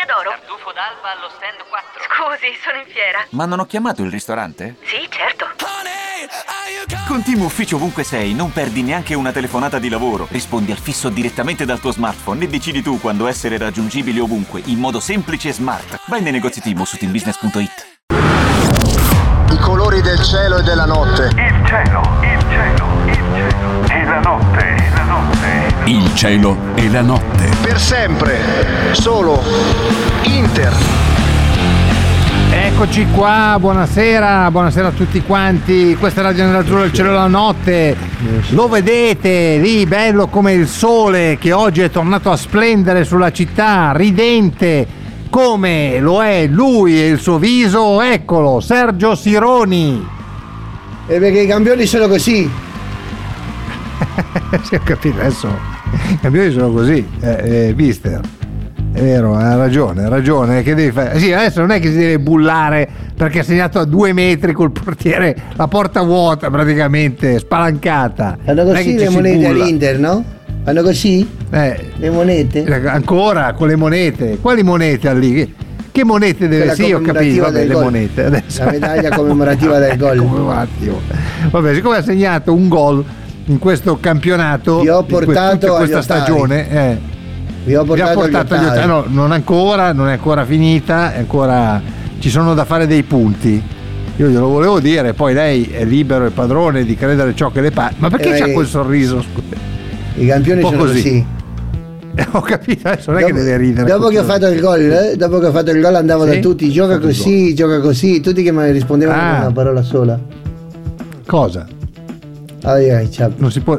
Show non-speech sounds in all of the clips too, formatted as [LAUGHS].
Osteria d'Oro. Tartufo d'alba allo stand 4. Scusi, sono in fiera. Ma non ho chiamato il ristorante? Sì, certo. Con Team Ufficio ovunque sei, non perdi neanche una telefonata di lavoro. Rispondi al fisso direttamente dal tuo smartphone e decidi tu quando essere raggiungibile ovunque, in modo semplice e smart. Vai nei negozi Team su teambusiness.it. I colori del cielo e della notte. Il cielo, il cielo, il cielo. E la notte, e la notte. Il cielo e la notte. Per sempre. Solo Inter. Eccoci qua, buonasera, buonasera a tutti quanti. Questa è Radio Nerazzurro del cielo e la notte. Lo vedete lì, bello come il sole che oggi è tornato a splendere sulla città, ridente come lo è lui e il suo viso. Eccolo, Sergio Sironi. E perché i campioni sono così. [LAUGHS] si è capito adesso. I campioni sono così, eh, eh, Mister. È vero, ha ragione, ha ragione. Che devi fare? Sì, adesso non è che si deve bullare perché ha segnato a due metri col portiere, la porta vuota praticamente, spalancata. Fanno così le monete all'Inter, no? Fanno così? Eh, Le monete? ancora con le monete. Quali monete lì? Che- monete deve Quella Sì, ho capito, vabbè, le gol. monete. Adesso- La medaglia commemorativa del gol. [LAUGHS] Vabbè, siccome ha segnato un gol in questo campionato, Vi ho in portato tutta questa stagione, eh, Vi ho vi ha portato, portato agli ottavi. No, non ancora, non è ancora finita, è ancora ci sono da fare dei punti. Io glielo volevo dire, poi lei è libero e padrone di credere ciò che le pare. Ma perché Eh, c'ha quel sorriso? I campioni sono così. così. [LAUGHS] Ho capito, adesso non è Dopo, che deve ridere. dopo che ho fatto il gol, eh, dopo che ho fatto il gol andavo Sì? da tutti, gioca così, gioca così, tutti che mi rispondevano Ah. con una parola sola. Cosa? Ai, ai, ciao. Non si può.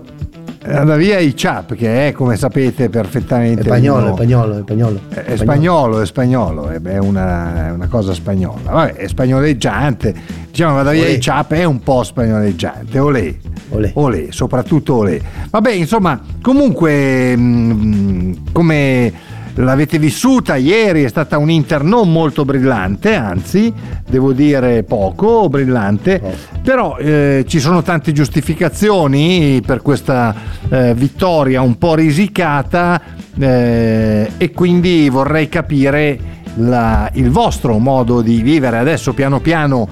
Chap, che è come sapete perfettamente. È spagnolo, uno- è spagnolo, è spagnolo. È, è spagnolo, è spagnolo, è, beh, è una, una cosa spagnola. Vabbè, è spagnoleggiante. Diciamo, Chap è un po' spagnoleggiante. Olè. Olè. Olè, soprattutto olè. Vabbè, insomma, comunque, mm, come l'avete vissuta ieri, è stata un Inter non molto brillante, anzi, devo dire poco brillante, però eh, ci sono tante giustificazioni per questa eh, vittoria un po' risicata eh, e quindi vorrei capire la- il vostro modo di vivere. Adesso piano piano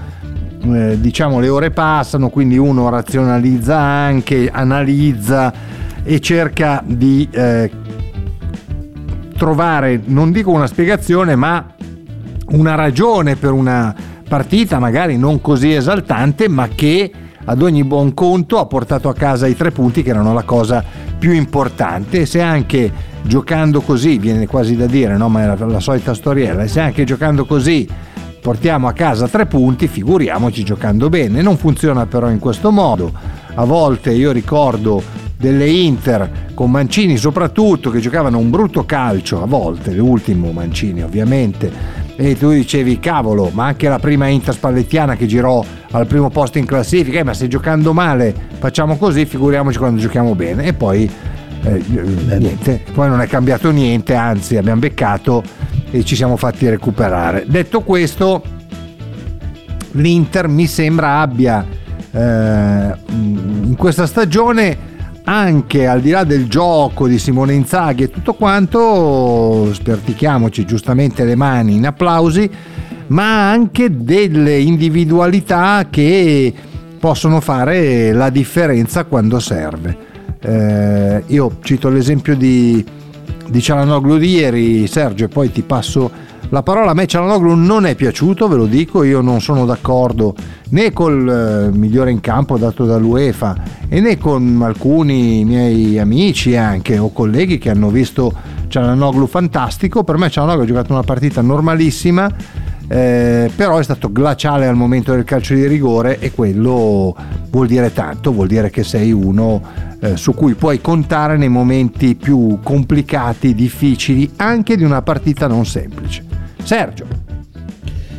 eh, diciamo le ore passano, quindi uno razionalizza anche, analizza e cerca di eh, trovare, non dico una spiegazione, ma una ragione per una partita magari non così esaltante, ma che ad ogni buon conto ha portato a casa i tre punti che erano la cosa più importante. E se anche giocando così, viene quasi da dire, no? ma è la, la solita storiella, e se anche giocando così portiamo a casa tre punti, figuriamoci giocando bene. Non funziona però in questo modo. A volte io ricordo delle Inter con Mancini soprattutto che giocavano un brutto calcio a volte, l'ultimo Mancini ovviamente. E tu dicevi cavolo ma anche la prima Inter spallettiana che girò al primo posto in classifica eh, ma se giocando male facciamo così figuriamoci quando giochiamo bene. E poi eh, niente poi non è cambiato niente anzi abbiamo beccato e ci siamo fatti recuperare. Detto questo l'Inter mi sembra abbia eh, in questa stagione anche al di là del gioco di Simone Inzaghi e tutto quanto, spertichiamoci giustamente le mani in applausi, ma anche delle individualità che possono fare la differenza quando serve. Eh, io cito l'esempio di, di Cialanoglu di ieri, Sergio, e poi ti passo la parola. A me Cialanoglu non è piaciuto, ve lo dico, io non sono d'accordo né col eh, migliore in campo dato dall'UEFA e né con alcuni miei amici anche o colleghi che hanno visto Cialanoglu fantastico. Per me Cialanoglu ha giocato una partita normalissima, eh, però è stato glaciale al momento del calcio di rigore e quello vuol dire tanto, vuol dire che sei uno eh, su cui puoi contare nei momenti più complicati, difficili, anche di una partita non semplice. Sergio.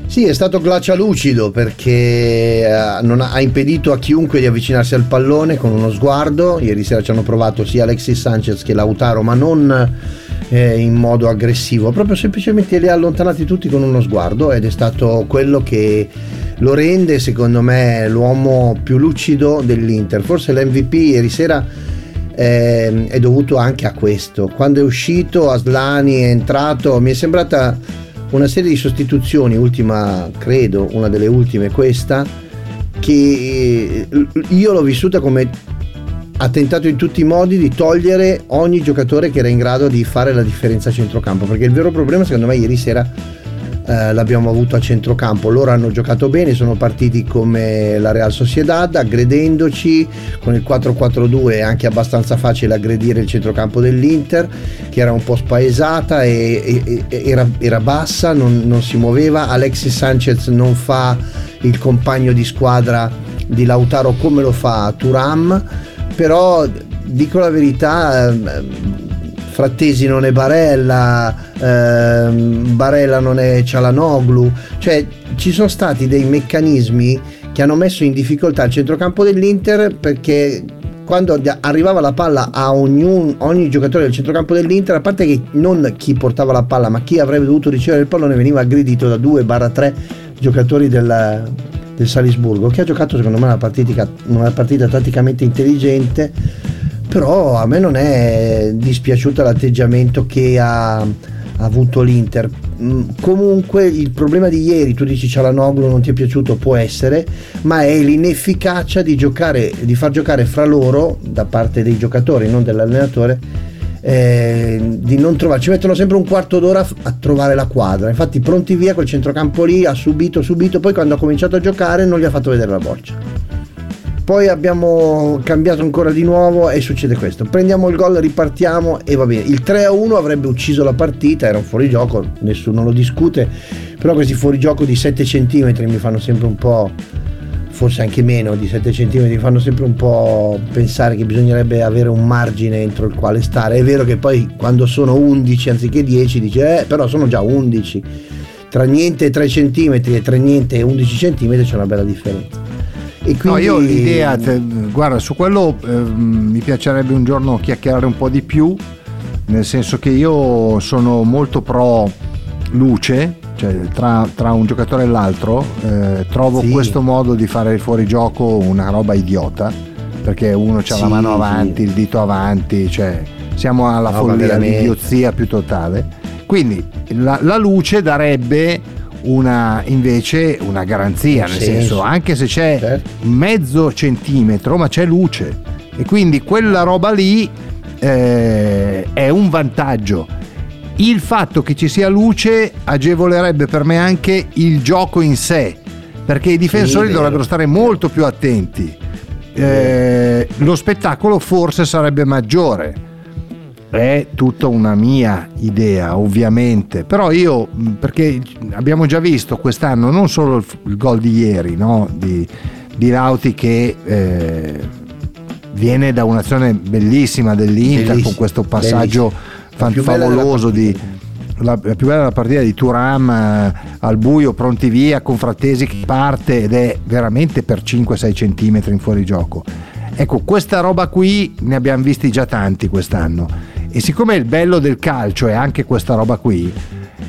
Sì, è stato glacialucido perché eh, non ha, impedito a chiunque di avvicinarsi al pallone con uno sguardo. Ieri sera ci hanno provato sia Alexis Sanchez che Lautaro, ma non eh, in modo aggressivo, proprio semplicemente li ha allontanati tutti con uno sguardo ed è stato quello che lo rende, secondo me, l'uomo più lucido dell'Inter. Forse l'MVP ieri sera eh, è dovuto anche a questo. Quando è uscito Aslani è entrato, mi è sembrata una serie di sostituzioni, ultima credo, una delle ultime questa, che eh, io l'ho vissuta come ha tentato in tutti i modi di togliere ogni giocatore che era in grado di fare la differenza a centrocampo, perché il vero problema secondo me ieri sera eh, l'abbiamo avuto a centrocampo. Loro hanno giocato bene, sono partiti come la Real Sociedad, aggredendoci con il 4-4-2 è anche abbastanza facile aggredire il centrocampo dell'Inter, che era un po' spaesata e, e- e- era, era bassa, non, non si muoveva. Alexis Sanchez non fa il compagno di squadra di Lautaro come lo fa Turam, però dico la verità. Frattesi non è Barella, ehm, Barella non è Cialanoglu, cioè ci sono stati dei meccanismi che hanno messo in difficoltà il centrocampo dell'Inter perché quando arrivava la palla a ognun- ogni giocatore del centrocampo dell'Inter, a parte che non chi portava la palla, ma chi avrebbe dovuto ricevere il pallone veniva aggredito da 2-3 giocatori del, del Salisburgo, che ha giocato secondo me una partita, una partita tatticamente intelligente però a me non è dispiaciuto l'atteggiamento che ha, avuto l'Inter. Mm, Comunque il problema di ieri, tu dici Cialanoglu non ti è piaciuto, può essere, ma è l'inefficacia di giocare, di far giocare fra loro, da parte dei giocatori, non dell'allenatore, eh, di non trovare, ci mettono sempre un quarto d'ora a trovare la quadra. Infatti pronti via quel centrocampo lì, ha subito, subito, poi quando ha cominciato a giocare non gli ha fatto vedere la boccia. Poi abbiamo cambiato ancora di nuovo e succede questo. Prendiamo il gol, ripartiamo e va bene. Il 3-1 avrebbe ucciso la partita, era un fuorigioco, nessuno lo discute, però questi fuorigioco di 7 cm mi fanno sempre un po', forse anche meno di 7 cm, mi fanno sempre un po' pensare che bisognerebbe avere un margine entro il quale stare. È vero che poi quando sono 11 anziché 10 dice, eh, però sono già 11. Tra niente e 3 cm e tra niente e 11 cm c'è una bella differenza. E No, quindi io l'idea, te- guarda, su quello ehm, mi piacerebbe un giorno chiacchierare un po' di più, nel senso che io sono molto pro luce, cioè tra, tra un giocatore e l'altro, eh, trovo Sì. questo modo di fare il fuorigioco una roba idiota, perché uno ha la Sì, mano sì. avanti, il dito avanti, cioè siamo alla No, follia, all'idiozia più totale. Quindi la, la luce darebbe una, invece una garanzia, nel senso. senso anche se c'è Certo. mezzo centimetro, ma c'è luce e quindi quella roba lì eh, è un vantaggio. Il fatto che ci sia luce agevolerebbe per me anche il gioco in sé, perché i difensori vero. dovrebbero stare molto più attenti. Eh, lo spettacolo forse sarebbe maggiore. È tutta una mia idea, ovviamente, però io, perché abbiamo già visto quest'anno non solo il, gol di ieri, no? di, di Lauti che eh, viene da un'azione bellissima dell'Inter Bellissimo, con questo passaggio fan- favoloso di, la, la più bella della partita di Turam eh, al buio, pronti via, con Frattesi che parte ed è veramente per 5-6 cm in fuorigioco. Ecco, questa roba qui ne abbiamo visti già tanti quest'anno. E siccome il bello del calcio è anche questa roba qui,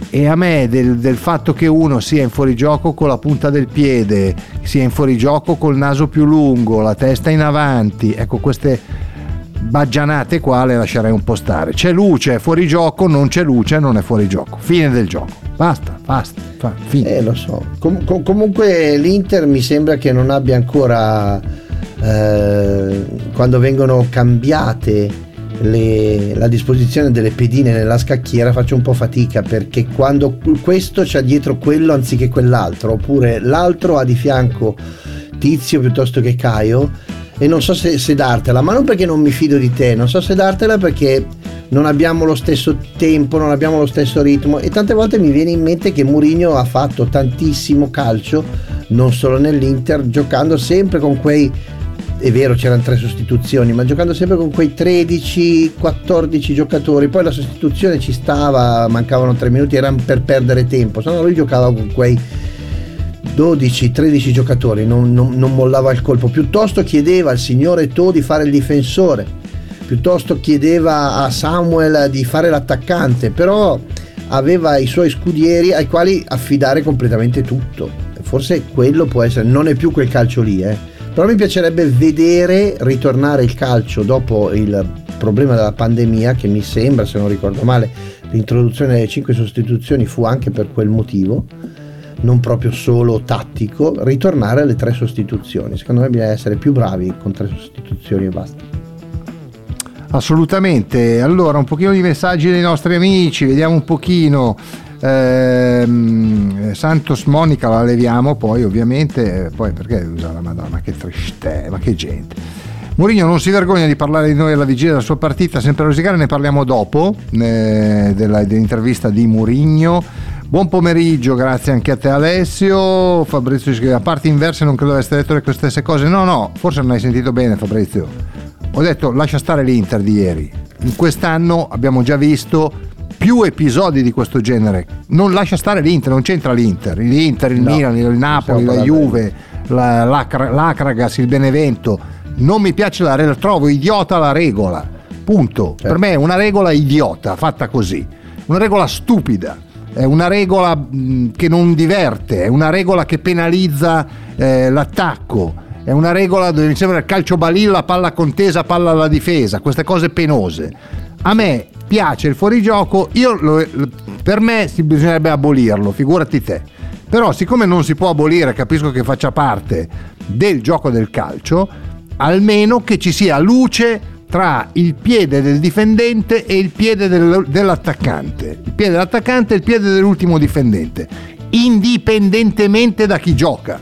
e a me del, del fatto che uno sia in fuorigioco con la punta del piede, sia in fuorigioco col naso più lungo, la testa in avanti, ecco queste baggianate qua le lascerei un po' stare. C'è luce, è fuori gioco, non c'è luce, non è fuori gioco. Fine del gioco. Basta, basta, fa, fine. Eh, lo so. Com- com- comunque l'Inter mi sembra che non abbia ancora, eh, quando vengono cambiate le- la disposizione delle pedine nella scacchiera, faccio un po' fatica perché quando questo c'ha dietro quello anziché quell'altro, oppure l'altro ha di fianco Tizio piuttosto che Caio. E non so se, se dartela, ma non perché non mi fido di te, non so se dartela perché non abbiamo lo stesso tempo, non abbiamo lo stesso ritmo e tante volte mi viene in mente che Mourinho ha fatto tantissimo calcio, non solo nell'Inter, giocando sempre con quei è vero c'erano tre sostituzioni, ma giocando sempre con quei 13-14 giocatori, poi la sostituzione ci stava, mancavano tre minuti, erano per perdere tempo, se no lui giocava con quei 12-13 giocatori, non, non- non mollava il colpo, piuttosto chiedeva al signore To di fare il difensore, piuttosto chiedeva a Samuel di fare l'attaccante, però aveva i suoi scudieri ai quali affidare completamente tutto. Forse quello può essere, non è più quel calcio lì, eh. Però mi piacerebbe vedere ritornare il calcio dopo il problema della pandemia che mi sembra, se non ricordo male, l'introduzione delle 5 sostituzioni fu anche per quel motivo, non proprio solo tattico, ritornare alle tre sostituzioni. Secondo me bisogna essere più bravi con tre sostituzioni e basta. Assolutamente. Allora, un pochino di messaggi dei nostri amici, vediamo un pochino. Ehm, Santos Monica la leviamo poi ovviamente, poi perché usa la Madonna, che tristezza, ma che gente. Mourinho non si vergogna di parlare di noi alla vigilia della sua partita, sempre a rosicare, ne parliamo dopo eh, della- dell'intervista di Mourinho. Buon pomeriggio, grazie anche a te Alessio. Fabrizio scrive, a parte inverse non credo aveste detto le stesse cose. No, no, forse non hai sentito bene Fabrizio. Ho detto lascia stare l'Inter di ieri. In quest'anno abbiamo già visto più episodi di questo genere. Non lascia stare l'Inter, non c'entra l'Inter. L'Inter, il No, Milan, il Napoli, la Juve, la- l'Acra- l'Acragas, il Benevento. Non mi piace la regola, trovo idiota la regola. Punto. Certo. Per me è una regola idiota, fatta così. Una regola stupida. È una regola mh, che non diverte, è una regola che penalizza eh, l'attacco, è una regola dove mi sembra il calcio balilla, palla contesa, palla alla difesa, queste cose penose. A me piace il fuorigioco, io lo- per me si bisognerebbe abolirlo, figurati te. Però siccome non si può abolire, capisco che faccia parte del gioco del calcio, almeno che ci sia luce tra il piede del difendente e il piede del- dell'attaccante. Il piede dell'attaccante e il piede dell'ultimo difendente, indipendentemente da chi gioca.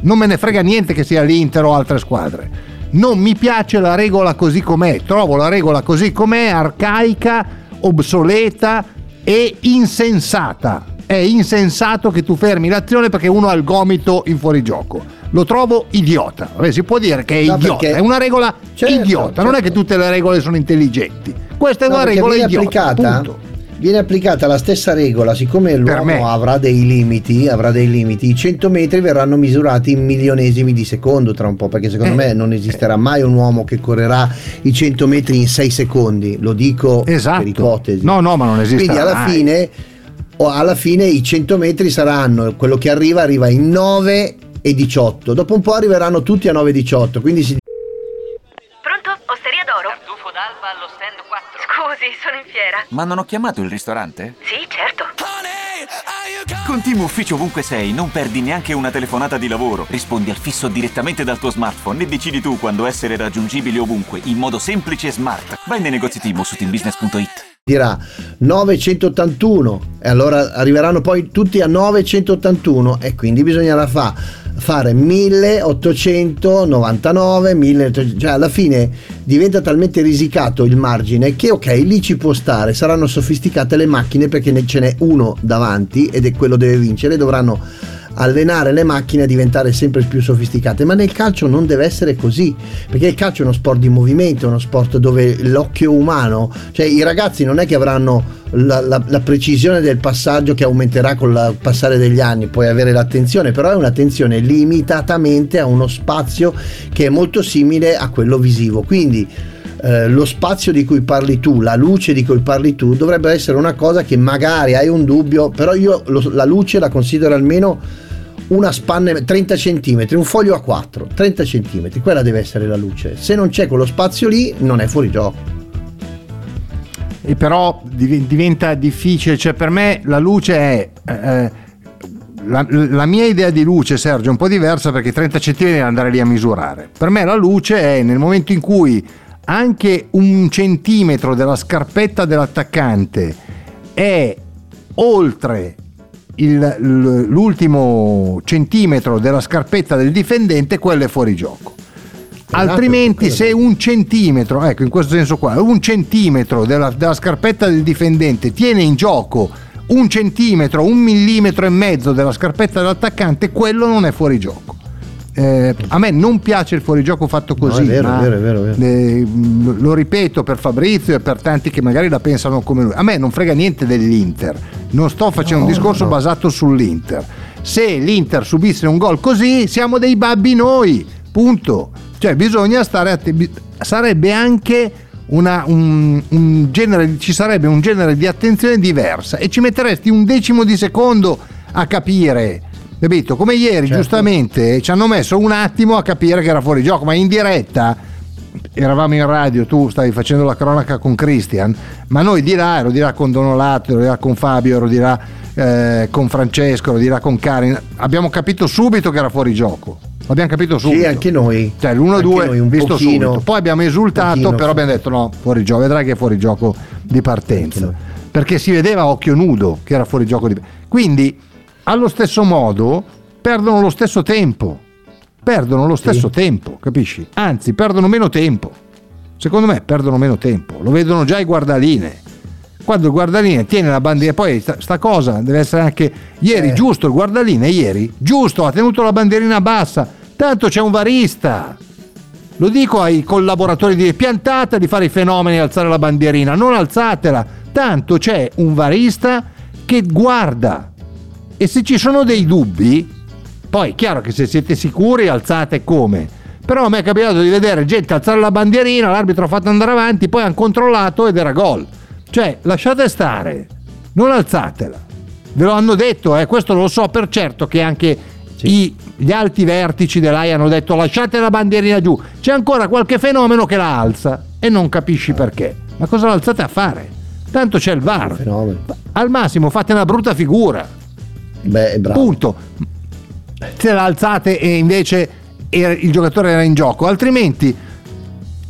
Non me ne frega niente che sia l'Inter o altre squadre. Non mi piace la regola così com'è, trovo la regola così com'è arcaica, obsoleta e insensata. È insensato che tu fermi l'azione perché uno ha il gomito in fuorigioco. Lo trovo idiota. Vabbè, si può dire che è No, idiota, perché- è una regola Certo, idiota. Non è che certo. tutte le regole sono intelligenti. Questa è No, una regola idiota. applicata, punto. Viene applicata la stessa regola, siccome me. l'uomo avrà dei limiti, avrà dei limiti, i 100 metri verranno misurati in milionesimi di secondo tra un po', perché secondo Eh. me non esisterà mai un uomo che correrà i 100 metri in 6 secondi, lo dico Esatto. per ipotesi. No, no, ma non esiste. Quindi alla mai. fine, alla fine i 100 metri saranno, quello che arriva arriva in 9 e 18, dopo un po' arriveranno tutti a 9 e 18, quindi si Pronto? Osteria d'oro? Tartufo d'alba allo stand 4. Scusi, sono in fiera. Ma non ho chiamato il ristorante? Sì, certo. Con Team Ufficio ovunque sei, non perdi neanche una telefonata di lavoro. Rispondi al fisso direttamente dal tuo smartphone e decidi tu quando essere raggiungibile ovunque, in modo semplice e smart. Vai nei negozi Team su teambusiness.it. dirà 981 e allora arriveranno poi tutti a 981 e quindi bisognerà fa- fare 1899 1800, cioè alla fine diventa talmente risicato il margine che ok lì ci può stare saranno sofisticate le macchine perché ce n'è uno davanti ed è quello deve vincere dovranno allenare le macchine a diventare sempre più sofisticate, ma nel calcio non deve essere così, perché il calcio è uno sport di movimento, è uno sport dove l'occhio umano, cioè i ragazzi non è che avranno la, la- la precisione del passaggio che aumenterà con il passare degli anni, puoi avere l'attenzione, però è un'attenzione limitatamente a uno spazio che è molto simile a quello visivo, quindi eh, lo spazio di cui parli tu, la luce di cui parli tu, dovrebbe essere una cosa che magari hai un dubbio, però io lo- la luce la considero almeno una spanna 30 cm, un foglio a 4, 30 cm, quella deve essere la luce. Se non c'è quello spazio lì, non è fuori gioco. E però div- diventa difficile, cioè per me la luce è... eh, la, la mia idea di luce, Sergio, è un po' diversa perché 30 cm andare lì a misurare. Per me la luce è nel momento in cui anche un centimetro della scarpetta dell'attaccante è oltre il- l'ultimo centimetro della scarpetta del difendente, quello è fuori gioco. Altrimenti, quello se un centimetro, ecco in questo senso qua, un centimetro della, della scarpetta del difendente tiene in gioco un centimetro, un millimetro e mezzo della scarpetta dell'attaccante, quello non è fuori gioco. Eh, a me non piace il fuorigioco fatto No, così, è vero, ma, vero, è vero, eh, lo- ripeto per Fabrizio e per tanti che magari la pensano come lui. A me non frega niente dell'Inter, non sto facendo un discorso basato sull'Inter. Se l'Inter subisse un gol così, siamo dei babbi noi, punto. Cioè bisogna stare attenti. Sarebbe anche una- un, un genere, ci sarebbe un genere di attenzione diversa e ci metteresti un decimo di secondo a capire. Capito? Come ieri, Certo. giustamente, ci hanno messo un attimo a capire che era fuori gioco, ma in diretta eravamo in radio, tu stavi facendo la cronaca con Christian, ma noi di là, ero di là con Donolato, ero di là con Fabio, ero di là eh, con Francesco, ero di là con Karin, abbiamo capito subito che era fuori gioco. L'abbiamo capito subito. Sì, anche noi. Cioè Anche l'1-2 noi, un visto pochino. subito. Poi abbiamo esultato, pochino. però abbiamo detto no, fuori gioco, vedrai che è fuori gioco di partenza. Perché si vedeva a occhio nudo che era fuori gioco di Quindi, allo stesso modo, perdono lo stesso tempo. Perdono lo stesso tempo, capisci? Anzi, perdono meno tempo. Secondo me perdono meno tempo. Lo vedono già i guardaline. Quando il guardaline tiene la bandiera, poi sta, sta cosa deve essere anche ieri, Eh. giusto, il guardaline ieri, giusto, ha tenuto la bandierina bassa, tanto c'è un varista. Lo dico ai collaboratori di piantata di fare i fenomeni e alzare la bandierina, non alzatela, tanto c'è un varista che guarda. E se ci sono dei dubbi, poi è chiaro che se siete sicuri alzate come. Però a me è capitato di vedere gente alzare la bandierina, l'arbitro ha fatto andare avanti, poi hanno controllato ed era gol. Cioè, lasciate stare, non alzatela. Ve lo hanno detto, eh, questo lo so per certo che anche i- gli alti vertici dell'AI hanno detto lasciate la bandierina giù. C'è ancora qualche fenomeno che la alza e non capisci perché. Ma cosa l'alzate a fare? Tanto c'è il VAR. Al massimo fate una brutta figura. Beh, è bravo. Punto. Se l'alzate e invece il giocatore era in gioco, altrimenti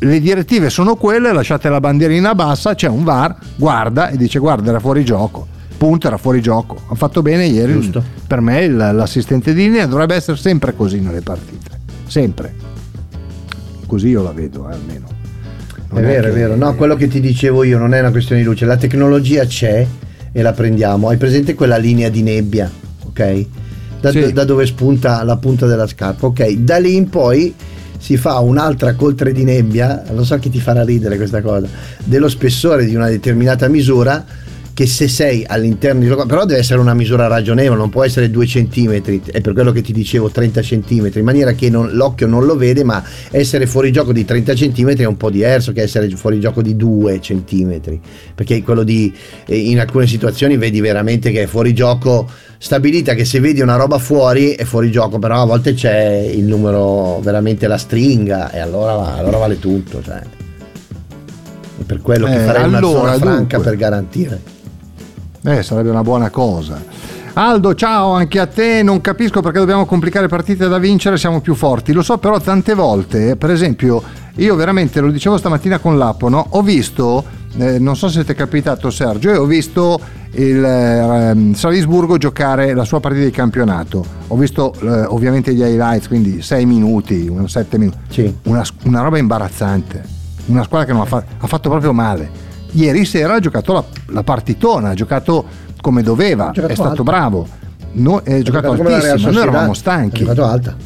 le direttive sono quelle, lasciate la bandierina bassa, c'è un VAR, guarda e dice guarda era fuori gioco. Punto, era fuori gioco. Ha fatto bene ieri. Giusto. Per me l'assistente di linea dovrebbe essere sempre così nelle partite. Sempre. Così io la vedo, eh, almeno. È Non vero, è che- vero. No, quello che ti dicevo io non è una questione di luce. La tecnologia c'è e la prendiamo. Hai presente quella linea di nebbia? Ok? Da, Sì. da dove spunta la punta della scarpa. Ok, da lì in poi si fa un'altra coltre di nebbia. Lo so che ti farà ridere questa cosa. Dello spessore di una determinata misura. Che se sei all'interno di però deve essere una misura ragionevole, non può essere 2 centimetri, è per quello che ti dicevo 30 centimetri, in maniera che non- l'occhio non lo vede, ma essere fuori gioco di 30 centimetri è un po' diverso che essere fuori gioco di 2 centimetri, perché quello di eh, in alcune situazioni vedi veramente che è fuori gioco stabilita che se vedi una roba fuori è fuori gioco, però a volte c'è il numero veramente la stringa e allora, allora vale tutto, cioè. È per quello che Eh, farei una allora, zona franca dunque. per garantire. Eh, sarebbe una buona cosa. Aldo, ciao anche a te. Non capisco perché dobbiamo complicare partite da vincere, siamo più forti. Lo so, però tante volte, per esempio, io veramente lo dicevo stamattina con Lapo, no? ho visto, eh, non so se ti è capitato Sergio, io ho visto il ehm, Salisburgo giocare la sua partita di campionato. Ho visto eh, ovviamente gli highlights, quindi 6 minuti, 7 minuti. Sì. Una, una roba imbarazzante. Una squadra che non ha, fa- ha fatto proprio male. Ieri sera ha giocato la, la partitona, ha giocato come doveva, giocato è stato bravo. No, è giocato, come la Real altissimo, noi eravamo Ha stanchi. giocato alta.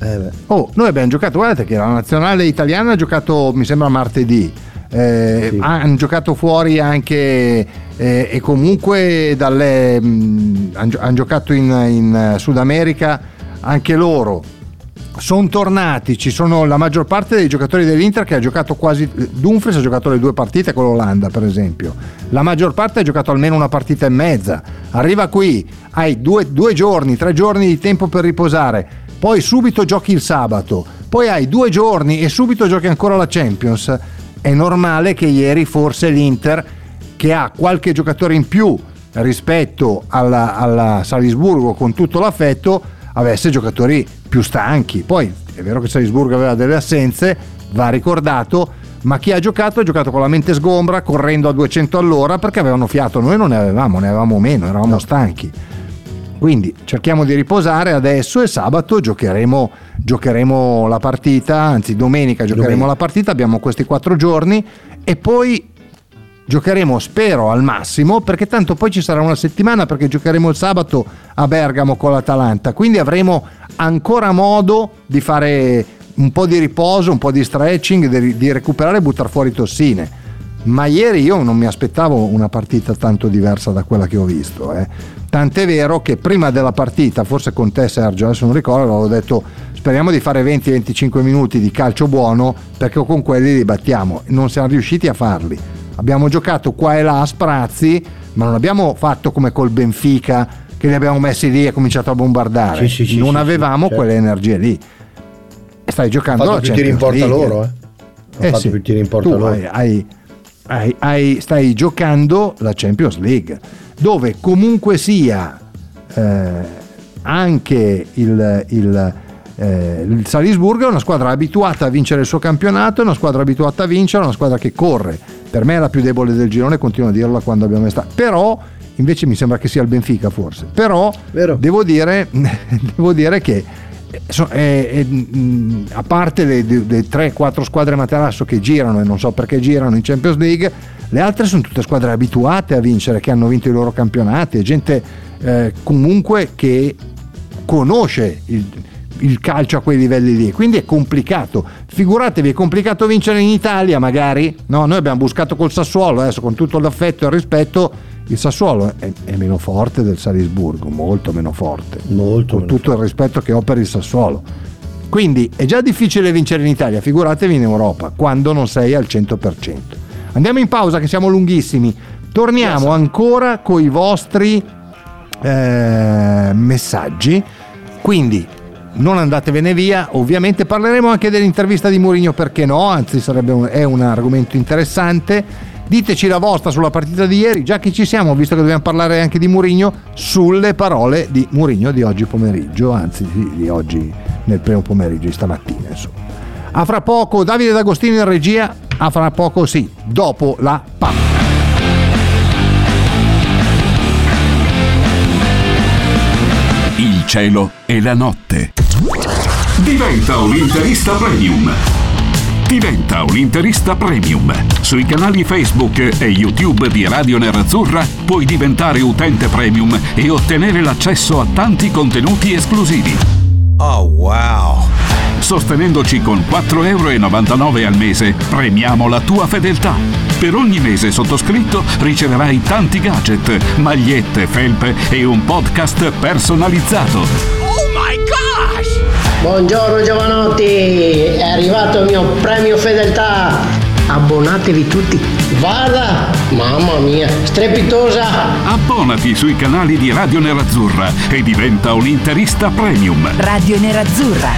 Eh, beh. Oh, noi abbiamo giocato, guardate che la nazionale italiana ha giocato, mi sembra, martedì. Eh, Sì. Hanno giocato fuori anche eh, e comunque dalle, hanno giocato in, in Sud America anche loro. Sono tornati, ci sono la maggior parte dei giocatori dell'Inter che ha giocato quasi. Dumfries ha giocato le due partite con l'Olanda, per esempio. La maggior parte ha giocato almeno una partita e mezza. Arriva qui, hai due, due giorni, tre giorni di tempo per riposare, poi subito giochi il sabato, poi hai due giorni e subito giochi ancora la Champions. È normale che ieri forse l'Inter, che ha qualche giocatore in più rispetto alla, alla Salisburgo con tutto l'affetto, avesse giocatori più stanchi. Poi è vero che Salisburgo aveva delle assenze, va ricordato, ma chi ha giocato ha giocato con la mente sgombra, correndo a 200 all'ora perché avevano fiato, noi non ne avevamo, ne avevamo meno, eravamo stanchi. Quindi cerchiamo di riposare adesso e sabato giocheremo, giocheremo la partita, anzi domenica giocheremo Domenica. la partita, abbiamo questi quattro giorni e poi giocheremo spero al massimo perché tanto poi ci sarà una settimana perché giocheremo il sabato a Bergamo con l'Atalanta. Quindi avremo ancora modo di fare un po' di riposo un po' di stretching di, di recuperare e buttare fuori tossine. Ma ieri io non mi aspettavo una partita tanto diversa da quella che ho visto eh. tant'è vero che prima della partita forse con te Sergio adesso non ricordo avevo detto speriamo di fare 20-25 minuti di calcio buono perché con quelli li battiamo. Non siamo riusciti a farli abbiamo giocato qua e là a sprazzi, ma non abbiamo fatto come col Benfica che li abbiamo messi lì e cominciato a bombardare. Sì, sì, non sì, avevamo certo. quelle energie lì. E stai giocando Fatto la che tiri in porta League. loro, eh. Ha fatto più tiri in porta tu loro. hai- hai- hai- hai- stai giocando la Champions League, dove comunque sia eh, anche il, il, eh, il Salisburgo è una squadra abituata a vincere il suo campionato, è una squadra abituata a vincere, è una squadra che corre. Per me è la più debole del girone, continuo a dirlo quando abbiamo stato. Però invece mi sembra che sia il Benfica forse. Però devo dire, [LAUGHS] devo dire che eh, so- eh, eh, mh, a parte le, le- le 3-4 squadre materasso che girano e non so perché girano in Champions League, le altre sono tutte squadre abituate a vincere, che hanno vinto i loro campionati, è gente eh, comunque che conosce il, il calcio a quei livelli lì, quindi è complicato. Figuratevi, è complicato vincere in Italia magari? No, noi abbiamo buscato col Sassuolo, adesso con tutto l'affetto e il rispetto, il Sassuolo è, è meno forte del Salisburgo, molto meno forte Molto. con tutto il rispetto che ho per il Sassuolo. Quindi è già difficile vincere in Italia, figuratevi in Europa, quando non sei al 100%. Andiamo in pausa che siamo lunghissimi. Torniamo ancora con i vostri eh, messaggi. Quindi non andatevene via, ovviamente parleremo anche dell'intervista di Mourinho perché no, anzi un, è un argomento interessante. Diteci la vostra sulla partita di ieri, già che ci siamo, visto che dobbiamo parlare anche di Mourinho, sulle parole di Mourinho di oggi pomeriggio, anzi di, oggi nel primo pomeriggio, di stamattina insomma. A fra poco Davide D'Agostino in regia, a fra poco sì, dopo la pausa. Cielo e la notte. Diventa un interista premium. Diventa un interista premium. Sui canali Facebook e YouTube di Radio Nerazzurra puoi diventare utente premium e ottenere l'accesso a tanti contenuti esclusivi. Oh wow. Sostenendoci con 4,99 euro al mese premiamo la tua fedeltà. Per ogni mese sottoscritto riceverai tanti gadget, magliette, felpe e un podcast personalizzato. Oh my gosh. Buongiorno giovanotti, è arrivato il mio premio fedeltà. Abbonatevi tutti. Guarda, mamma mia, strepitosa. Abbonati sui canali di Radio Nerazzurra e diventa un interista premium. Radio Nerazzurra.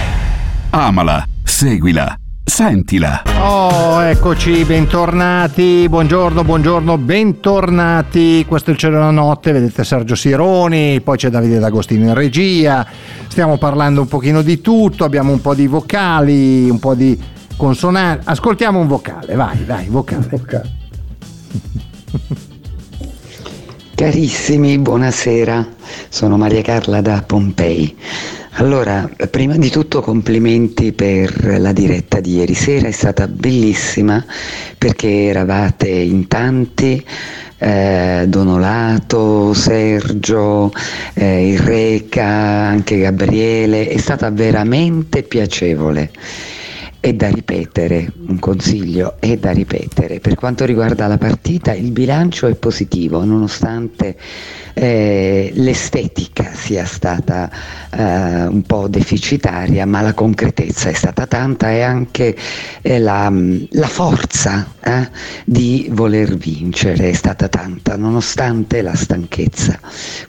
Amala, seguila, sentila. Oh, eccoci, bentornati. Buongiorno, buongiorno, bentornati. Questo è il cielo della notte, vedete Sergio Sironi, poi c'è Davide D'Agostino in regia. Stiamo parlando un pochino di tutto, abbiamo un po' di vocali, un po' di consonanti. Ascoltiamo un vocale, vai, vai, vocale. Ok. Carissimi, buonasera, sono Maria Carla da Pompei. Allora, prima di tutto complimenti per la diretta di ieri sera, è stata bellissima perché eravate in tanti, eh, Donolato, Sergio, eh, il Reca, anche Gabriele, è stata veramente piacevole. È da ripetere, un consiglio è da ripetere. Per quanto riguarda la partita, il bilancio è positivo, nonostante eh, l'estetica sia stata eh, un po' deficitaria, ma la concretezza è stata tanta e anche eh, la, la forza eh, di voler vincere è stata tanta, nonostante la stanchezza.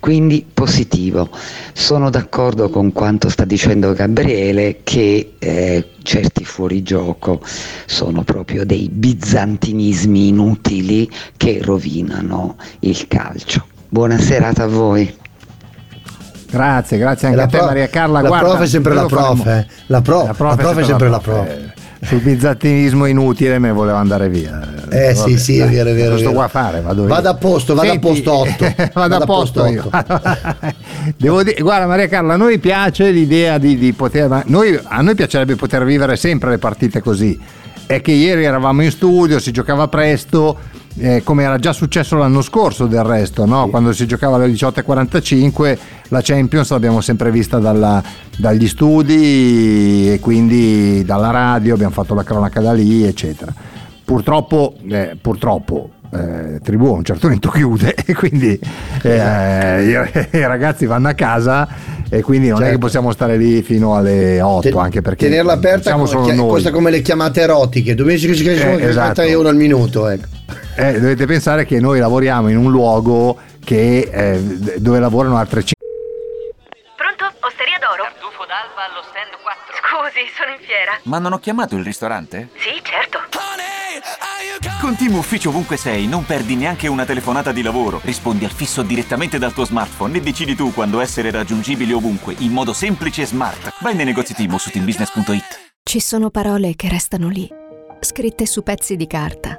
Quindi positivo. Sono d'accordo con quanto sta dicendo Gabriele che eh, certi fuorigioco sono proprio dei bizantinismi inutili che rovinano il calcio. Buona serata a voi. Grazie, grazie anche la a te pro- Maria Carla. la Guarda, prof è sempre la prof, eh. La prof- la prof è sempre la prof. eh. Sul bizantinismo inutile me volevo andare via. Eh, sì, sì, è dai, vero, è vero, sto è vero. qua a fare? Vado, via. Vado a posto, vado a Senti, posto 8. [LAUGHS] vado a posto io. [LAUGHS] Devo dire, guarda Maria Carla, a noi piace l'idea di, di poter... Noi, a noi piacerebbe poter vivere sempre le partite così. È che ieri eravamo in studio, si giocava presto, eh, come era già successo l'anno scorso del resto, no? quando si giocava alle 18.45 la Champions l'abbiamo sempre vista dalla- dagli studi e quindi dalla radio, abbiamo fatto la cronaca da lì, eccetera. Purtroppo, eh, purtroppo eh, Tribù a un certo momento chiude [LAUGHS] e quindi eh, i, i ragazzi vanno a casa e quindi non è che Certo. possiamo stare lì fino alle 8 Te- anche perché tenerla aperta siamo come, solo chia- noi. questa come le chiamate erotiche 250 Eh, esatto. euro al minuto ecco. Eh, dovete pensare che noi lavoriamo in un luogo che, eh, dove lavorano altre 5 Pronto? Osteria d'oro? Tartufo d'alba allo stand 4. Scusi, sono in fiera. Ma non ho chiamato il ristorante? Sì, certo. Con Team Ufficio ovunque sei, non perdi neanche una telefonata di lavoro. Rispondi al fisso direttamente dal tuo smartphone e decidi tu quando essere raggiungibile ovunque, in modo semplice e smart. Vai nei negozi Team o su teambusiness.it. Ci sono parole che restano lì, scritte su pezzi di carta,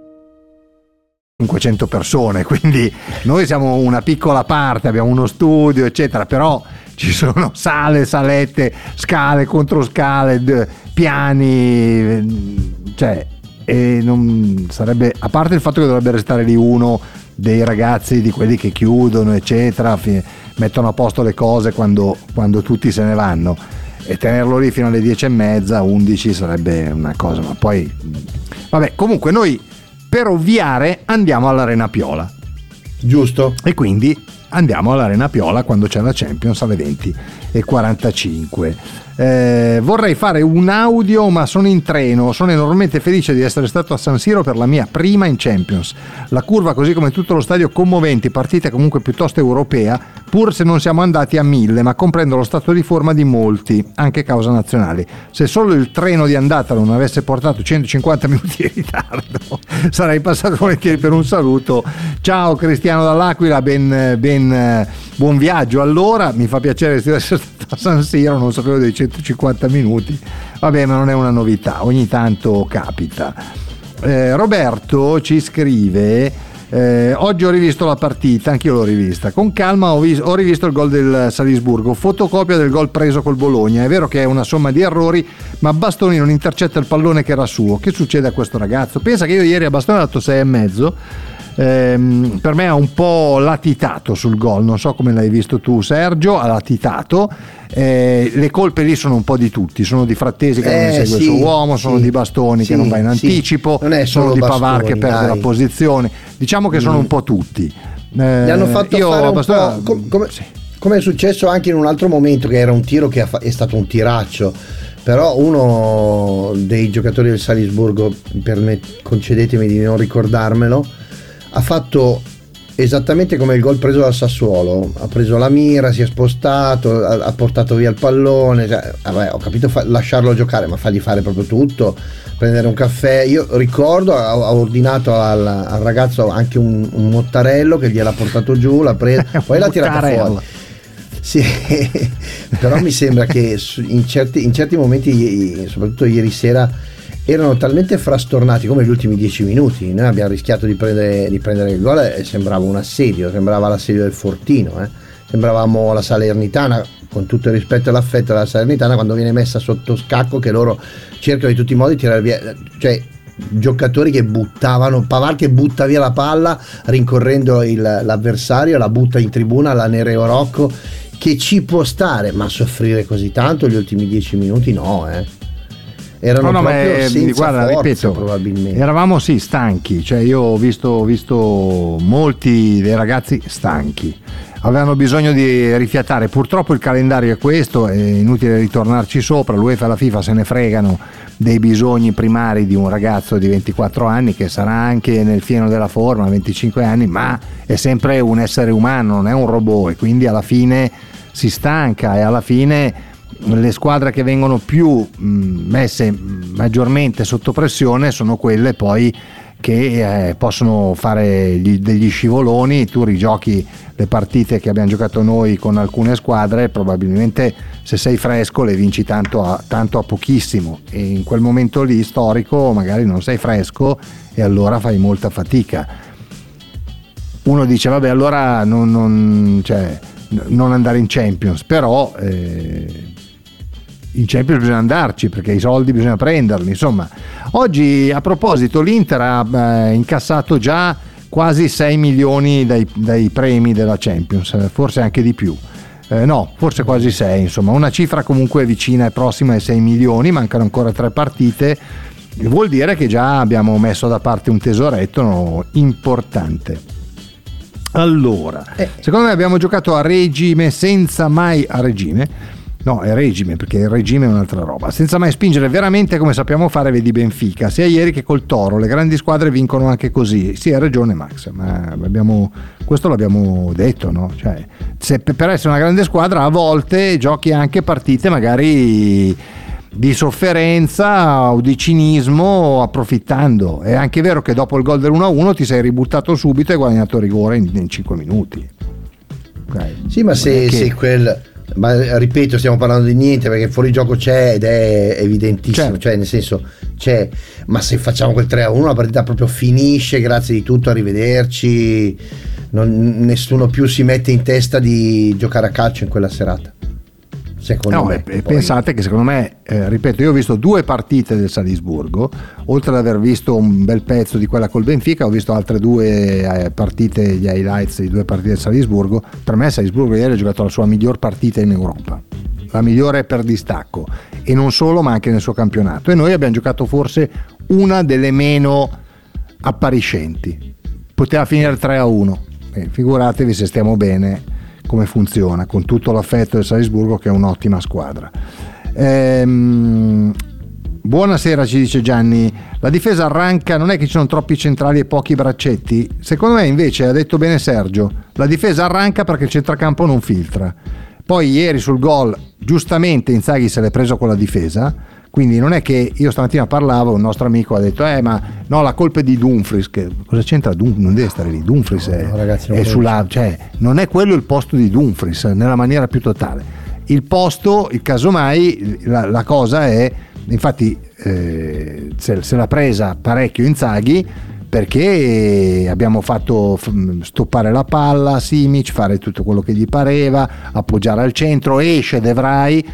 500 persone, quindi noi siamo una piccola parte, abbiamo uno studio, eccetera, però ci sono sale, salette, scale contro scale, piani, cioè, e non sarebbe, a parte il fatto che dovrebbe restare lì uno dei ragazzi, di quelli che chiudono, eccetera, mettono a posto le cose quando, quando tutti se ne vanno. E tenerlo lì fino alle 10 e mezza, 11 sarebbe una cosa, ma poi vabbè, comunque noi per ovviare andiamo all'Arena Piola. Giusto. E quindi andiamo all'Arena Piola quando c'è la Champions alle 20 e 45. Eh, vorrei fare un audio, ma sono in treno. Sono enormemente felice di essere stato a San Siro per la mia prima in Champions. La curva, così come tutto lo stadio, commoventi, partita comunque piuttosto europea, pur se non siamo andati a mille, ma comprendo lo stato di forma di molti, anche causa nazionali. Se solo il treno di andata non avesse portato 150 minuti di ritardo, [LAUGHS] sarei passato volentieri per un saluto. Ciao Cristiano dall'Aquila, ben, ben, buon viaggio. Allora, mi fa piacere di essere stato a San Siro, non sapevo dei 150 minuti. Vabbè, ma non è una novità, ogni tanto capita. Eh, Roberto ci scrive. Eh, oggi ho rivisto la partita, anch'io l'ho rivista. Con calma ho, vis- ho, rivisto il gol del Salisburgo, fotocopia del gol preso col Bologna. È vero che è una somma di errori, ma Bastoni non intercetta il pallone che era suo. Che succede a questo ragazzo? Pensa che io ieri a Bastoni ho dato 6,5. Ehm, per me ha un po' latitato sul gol, non so come l'hai visto tu Sergio, ha latitato. Eh, le colpe lì sono un po' di tutti, sono di Frattesi che Eh, non segue sì, il suo uomo, sono sì, di Bastoni sì, che non va in anticipo, sono di Pavar che perde dai. la posizione. Diciamo che sono Mm. un po' tutti. Gli hanno fatto io fare un Bastoni- po' com- come, come è successo anche in un altro momento che era un tiro che è stato un tiraccio però uno dei giocatori del Salisburgo me, concedetemi di non ricordarmelo ha fatto esattamente come il gol preso dal Sassuolo. Ha preso la mira, si è spostato ha, ha portato via il pallone cioè, vabbè, ho capito fa- lasciarlo giocare ma fargli fare proprio tutto prendere un caffè. Io ricordo ha, ha ordinato al, al ragazzo anche un, un mottarello che gliel'ha portato giù l'ha preso [LAUGHS] poi l'ha tirata Mottarella. fuori sì, [LAUGHS] però mi sembra che in certi, in certi momenti, soprattutto ieri sera, erano talmente frastornati come gli ultimi dieci minuti. Noi abbiamo rischiato di prendere, di prendere il gol e sembrava un assedio, sembrava l'assedio del Fortino. eh. Sembravamo la Salernitana, con tutto il rispetto e l'affetto della Salernitana, quando viene messa sotto scacco che loro cercano di tutti i modi di tirare via. Cioè, giocatori che buttavano Pavar che butta via la palla rincorrendo il- l'avversario la butta in tribuna la Nereo Rocco che ci può stare ma soffrire così tanto gli ultimi dieci minuti no eh. Erano No, no, ma proprio eh, senza guarda, forza ripeto, probabilmente. eravamo sì stanchi, cioè io ho visto, ho visto molti dei ragazzi stanchi, avevano bisogno di rifiatare, purtroppo il calendario è questo, è inutile ritornarci sopra, l'UEFA e la FIFA se ne fregano dei bisogni primari di un ragazzo di 24 anni che sarà anche nel fieno della forma, 25 anni, ma è sempre un essere umano, non è un robot. E quindi alla fine si stanca e alla fine le squadre che vengono più messe maggiormente sotto pressione sono quelle poi che eh, possono fare gli- degli scivoloni, tu rigiochi le partite che abbiamo giocato noi con alcune squadre, probabilmente se sei fresco le vinci tanto a, tanto a pochissimo e in quel momento lì storico magari non sei fresco e allora fai molta fatica. Uno dice vabbè allora non, non- cioè, non andare in Champions, però eh, in Champions bisogna andarci perché i soldi bisogna prenderli. Insomma, oggi a proposito, l'Inter ha eh, incassato già quasi 6 milioni dai, dai premi della Champions, eh, forse anche di più. Eh, no, forse quasi 6, insomma, una cifra comunque vicina e prossima ai 6 milioni, mancano ancora tre partite vuol dire che già abbiamo messo da parte un tesoretto no, importante. Allora, secondo me abbiamo giocato a regime senza mai a regime. No, è regime, perché il regime è un'altra roba. Senza mai spingere veramente come sappiamo fare, vedi Benfica, sia ieri che col Toro. Le grandi squadre vincono anche così. Sì, hai ragione Max, ma abbiamo, questo l'abbiamo detto, no? Cioè, se per essere una grande squadra a volte giochi anche partite magari di sofferenza o di cinismo approfittando. È anche vero che dopo il gol del 1-1 ti sei ributtato subito e hai guadagnato rigore in, in 5 minuti. Okay. Sì, ma se, che... se quel ma ripeto, stiamo parlando di niente perché il fuorigioco c'è ed è evidentissimo, certo. cioè nel senso c'è, ma se facciamo quel 3 a 1 la partita proprio finisce, grazie di tutto, arrivederci, non, nessuno più si mette in testa di giocare a calcio in quella serata. Secondo no, me. Poi... Pensate che secondo me, eh, ripeto, io ho visto due partite del Salisburgo, oltre ad aver visto un bel pezzo di quella col Benfica, ho visto altre due eh, partite, gli highlights di due partite del Salisburgo. Per me Salisburgo ieri ha giocato la sua miglior partita in Europa, la migliore per distacco, e non solo, ma anche nel suo campionato. E noi abbiamo giocato forse una delle meno appariscenti. Poteva finire 3 a 1. Eh, figuratevi se stiamo bene come funziona, con tutto l'affetto del Salisburgo che è un'ottima squadra. Ehm, buonasera, ci dice Gianni. La difesa arranca, non è che ci sono troppi centrali e pochi braccetti? Secondo me invece, ha detto bene Sergio, la difesa arranca perché il centrocampo non filtra. Poi ieri sul gol, giustamente Inzaghi se l'è preso con la difesa, quindi non è che io stamattina parlavo, un nostro amico ha detto, eh ma no, la colpa è di Dumfries, che cosa c'entra Dumfries? Non deve stare lì, Dumfries è, no, ragazzi, è sulla, cioè, non è quello il posto di Dumfries nella maniera più totale. Il posto, il casomai, la, la cosa è, infatti eh, se, se l'ha presa parecchio Inzaghi, perché abbiamo fatto stoppare la palla, Simic, fare tutto quello che gli pareva, appoggiare al centro, esce De Vrij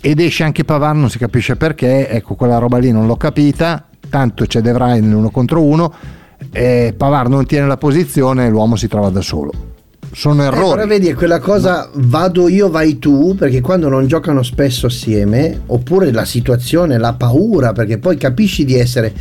ed esce anche Pavard, non si capisce perché, ecco quella roba lì non l'ho capita, tanto c'è De Vrij nell'uno contro uno, e Pavard non tiene la posizione e l'uomo si trova da solo. Sono errori. Eh, però vedi, è quella cosa vado io, vai tu, perché quando non giocano spesso assieme, oppure la situazione, la paura, perché poi capisci di essere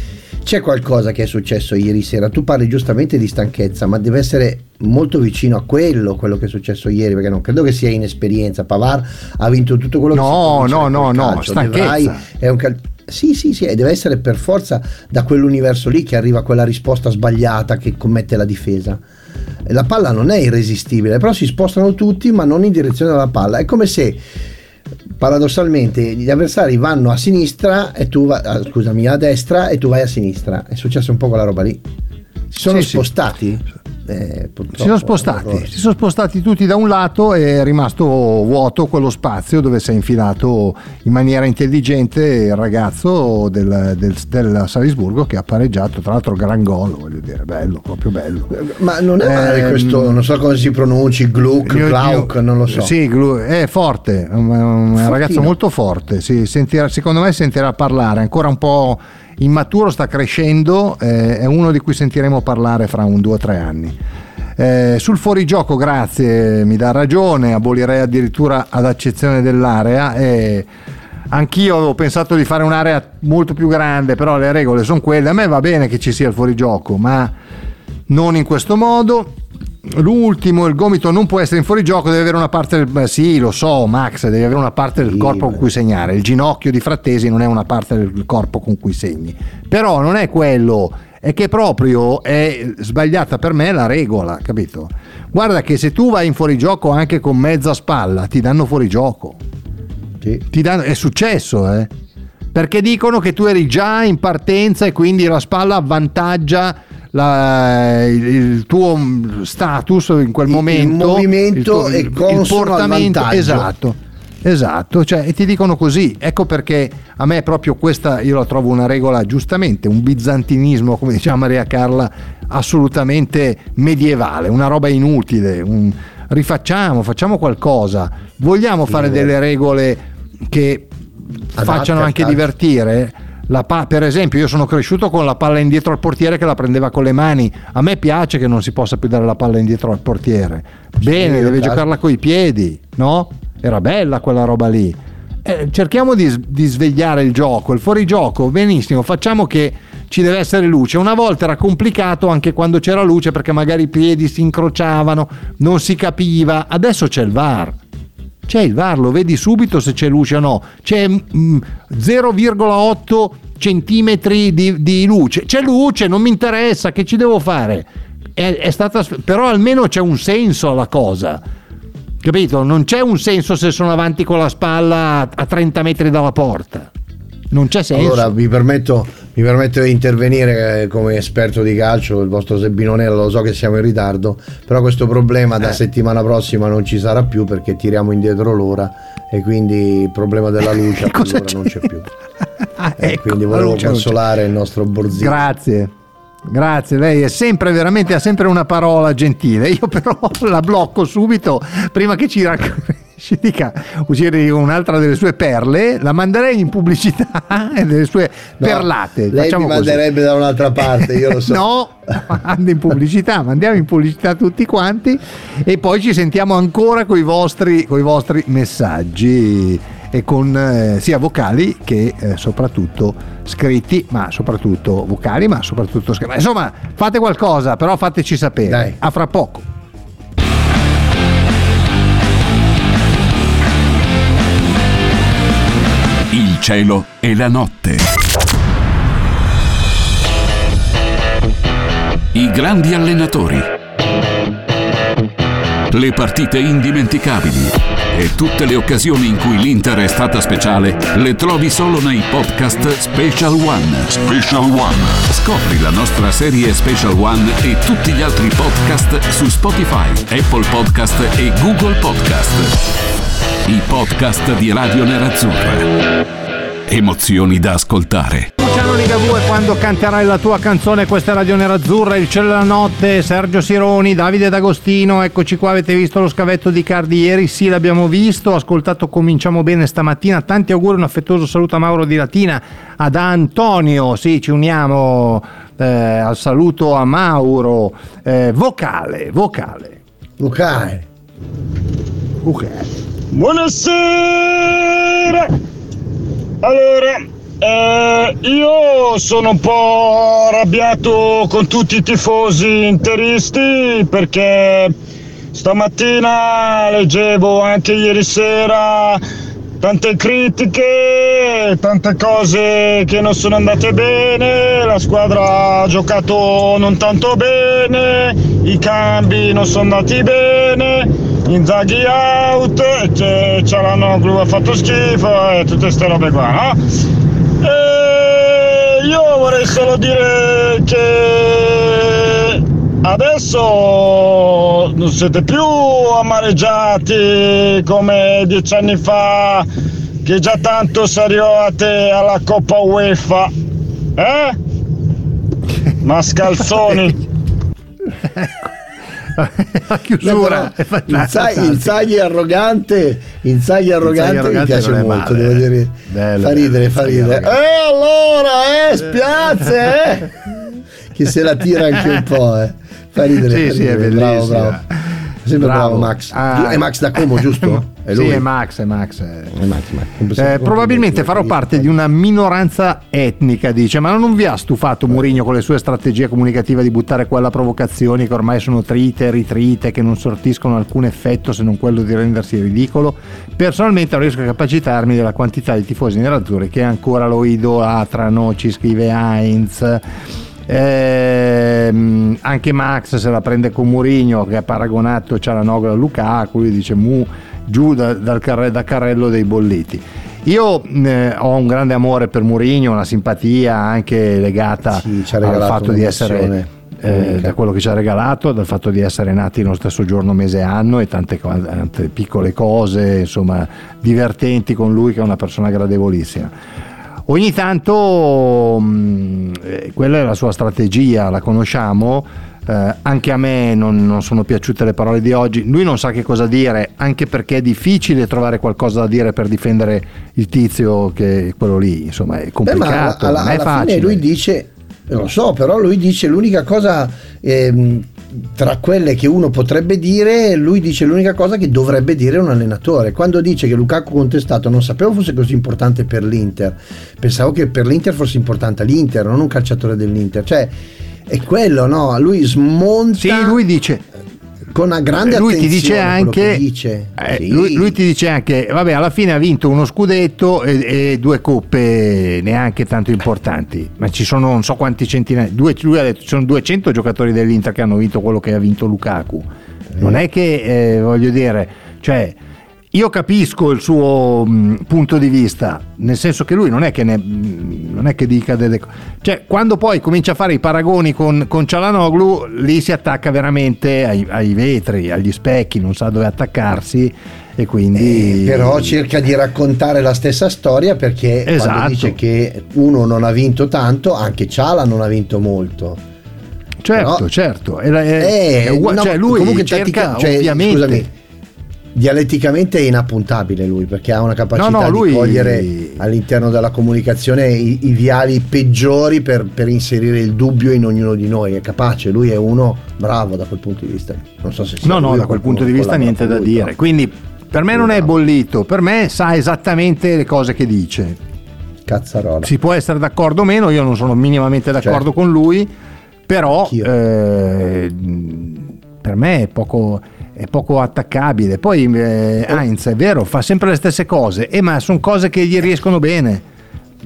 c'è qualcosa che è successo ieri sera. Tu parli giustamente di stanchezza, ma deve essere molto vicino a quello, quello che è successo ieri, perché non credo che sia inesperienza. Pavar ha vinto tutto quello no, che si No, no, no, no, stanchezza. È un cal- sì, sì, sì, deve essere per forza da quell'universo lì che arriva quella risposta sbagliata che commette la difesa. La palla non è irresistibile, però si spostano tutti, ma non in direzione della palla. È come se paradossalmente gli avversari vanno a sinistra e tu vai, ah, scusami, a destra e tu vai a sinistra. È successo un po' quella roba lì. Si sono sì, spostati. Sì. Eh, si sono spostati, si sono spostati tutti da un lato e è rimasto vuoto quello spazio dove si è infilato in maniera intelligente il ragazzo del, del, del Salisburgo che ha pareggiato, tra l'altro gran gol, voglio dire, bello, proprio bello. Ma non è male eh, questo, non so come si pronunci, Gluck, Glauc, non lo so. Sì, è forte, è un, un ragazzo molto forte, si sentirà, secondo me sentirà parlare, ancora un po' immaturo, sta crescendo, eh, è uno di cui sentiremo parlare fra un due o tre anni. Eh, sul fuorigioco, grazie, mi dà ragione, abolirei addirittura ad accezione dell'area. Eh, anch'io avevo pensato di fare un'area molto più grande, però le regole sono quelle. A me va bene che ci sia il fuorigioco, ma non in questo modo l'ultimo, il gomito non può essere in fuorigioco, deve avere una parte del sì, lo so, Max, deve avere una parte del corpo con cui segnare. Il ginocchio di Frattesi non è una parte del corpo con cui segni. Però non è quello, è che proprio è sbagliata per me la regola, capito? Guarda che se tu vai in fuorigioco anche con mezza spalla, ti danno fuorigioco. Sì. Ti danno, è successo, eh? Perché dicono che tu eri già in partenza e quindi la spalla avvantaggia la, il, il, tuo status in quel momento, il movimento il, tuo, il, portamento, esatto. Esatto, cioè, e ti dicono così, ecco perché a me proprio questa io la trovo una regola giustamente, un bizantinismo, come diceva Maria Carla, assolutamente medievale, una roba inutile, un, rifacciamo, facciamo qualcosa, vogliamo fare delle regole che facciano anche divertire? Pa- per esempio, io sono cresciuto con la palla indietro al portiere che la prendeva con le mani. A me piace che non si possa più dare la palla indietro al portiere. Bene, sì, deve giocarla coi piedi, no? Era bella quella roba lì. eh, cerchiamo di, di svegliare il gioco, il fuorigioco, benissimo, facciamo che ci deve essere luce. Una volta era complicato anche quando c'era luce perché magari i piedi si incrociavano, non si capiva. Adesso c'è il VAR. C'è il VAR, lo vedi subito se c'è luce o no. C'è mm, 0,8 centimetri di, di luce. C'è luce, non mi interessa, che ci devo fare? È, è stata, però almeno c'è un senso alla cosa. Capito? Non c'è un senso se sono avanti con la spalla a 30 metri dalla porta. Non c'è senso. Allora vi permetto, mi permetto di intervenire eh, come esperto di calcio, il vostro Sebbino Nero, lo so che siamo in ritardo, però questo problema da Eh. settimana prossima non ci sarà più perché tiriamo indietro l'ora e quindi il problema della [LAUGHS] luce a Cosa quell'ora non c'è più. [LAUGHS] Ah, Eh, ecco, quindi volevo luce consolare il nostro Borzino. Grazie. Grazie, lei è sempre veramente ha sempre una parola gentile. Io però [LAUGHS] la blocco subito prima che ci, rac- ci dica uscire un'altra delle sue perle, la manderei in pubblicità [LAUGHS] e delle sue No, perlate. Lei Facciamo mi così. manderebbe da un'altra parte, io lo so. [LAUGHS] no, manda in pubblicità, mandiamo in pubblicità tutti quanti e poi ci sentiamo ancora con i vostri, vostri messaggi e con eh, sia vocali che eh, soprattutto scritti, ma soprattutto vocali, ma soprattutto scritti. Insomma, fate qualcosa, però fateci sapere. Dai. A fra poco. Cielo e la notte. I grandi allenatori. Le partite indimenticabili. E tutte le occasioni in cui l'Inter è stata speciale le trovi solo nei podcast Special One. Special One. Scopri la nostra serie Special One e tutti gli altri podcast su Spotify, Apple Podcast e Google Podcast. I podcast di Radio Nerazzurra. Emozioni da ascoltare. Luciano Ligabue quando canterai la tua canzone questa è Radio Nerazzurra il cielo e la notte Sergio Sironi Davide D'Agostino eccoci qua avete visto lo scavetto di Cardi ieri sì l'abbiamo visto ho ascoltato cominciamo bene stamattina tanti auguri un affettuoso saluto a Mauro di Latina ad Antonio sì ci uniamo eh, al saluto a Mauro Eh, vocale vocale Lucare. vocale Buonasera! Allora, eh, io sono un po' arrabbiato con tutti i tifosi interisti perché stamattina leggevo anche ieri sera tante critiche, tante cose che non sono andate bene, la squadra ha giocato non tanto bene, i cambi non sono andati bene, Inzaghi out, c'è Cialanoglu ha fatto schifo e tutte queste robe qua, no? E io vorrei solo dire che adesso non siete più amareggiati come dieci anni fa che già tanto si arrivate alla Coppa UEFA, eh? Mascalzoni. [LAUGHS] la chiusura è fantastica. Inzaghi, Inzaghi arrogante, Inzaghi arrogante, arrogante mi piace molto, male, devo eh. dire. Bello, fa bello, ridere, fa Inzaghi ridere. arrogante. Eh allora, eh, spiazze, eh. che se la tira anche un po', eh. Fa ridere, Sì, sì, è ridere. bravo, bellissima. bravo. Bravo, Max. Ah. È Max da Como, giusto? [LAUGHS] È lui. Sì, è Max, è Max. è- Max, Max. Eh, probabilmente farò parte di una minoranza etnica, dice, ma non vi ha stufato Mourinho con le sue strategie comunicative di buttare quella provocazioni che ormai sono trite ritrite, che non sortiscono alcun effetto se non quello di rendersi ridicolo? Personalmente non riesco a capacitarmi della quantità di tifosi nerazzurri che ancora lo idolatrano, ci scrive Heinz. Ehm, anche Max se la prende con Mourinho che ha paragonato Cialanoglu a Lukaku, lui dice mu giù da- dal carre- da carrello dei bolliti. Io eh, ho un grande amore per Mourinho, una simpatia anche legata Sì, al fatto di essere eh, da quello che ci ha regalato, dal fatto di essere nati nello stesso giorno, mese e anno e tante, tante piccole cose, insomma, divertenti con lui che è una persona gradevolissima. Ogni tanto mh, eh, quella è la sua strategia, la conosciamo. eh, anche a me non, non sono piaciute le parole di oggi. Lui non sa che cosa dire, anche perché è difficile trovare qualcosa da dire per difendere il tizio che è quello lì. Insomma, è Beh, complicato, ma alla, non è alla facile. fine lui dice, lo so, però lui dice l'unica cosa ehm, tra quelle che uno potrebbe dire, lui dice l'unica cosa che dovrebbe dire un allenatore. Quando dice che Lukaku contestato non sapevo fosse così importante per l'Inter, pensavo che per l'Inter fosse importante l'Inter, non un calciatore dell'Inter. Cioè, è quello, no? Lui smonta. Sì, lui dice con una grande lui ti attenzione dice quello anche che dice. eh, Sì. lui, lui ti dice anche vabbè alla fine ha vinto uno scudetto e, e due coppe neanche tanto importanti ma ci sono non so quanti centinaia due, lui ha detto ci sono 200 giocatori dell'Inter che hanno vinto quello che ha vinto Lukaku non è che eh, voglio dire cioè io capisco il suo mh, punto di vista, nel senso che lui non è che, ne- mh, non è che dica delle cose. Cioè, quando poi comincia a fare i paragoni con, con Cialanoglu, lì si attacca veramente ai, ai vetri, agli specchi, non sa dove attaccarsi e quindi... Eh, Però cerca di raccontare la stessa storia perché quando Esatto. dice che uno non ha vinto tanto, anche Ciala non ha vinto molto. Certo, Però- certo. È, è- Eh, è no, cioè lui comunque cerca tattica- cioè, ovviamente... scusami, dialetticamente è inappuntabile lui perché ha una capacità No, no, lui- di cogliere all'interno della comunicazione i, i viali peggiori per, per inserire il dubbio in ognuno di noi. È capace, lui è uno bravo da quel punto di vista. Non so se sia No, no, da quel punto di vista niente da lui, dire. però. Quindi per me non è bollito, per me sa esattamente le cose che dice. Cazzarola. Si può essere d'accordo o meno, io non sono minimamente d'accordo Certo. con lui, però eh, per me è poco, è poco attaccabile. Poi eh, Heinz è vero, fa sempre le stesse cose, eh, ma sono cose che gli riescono bene.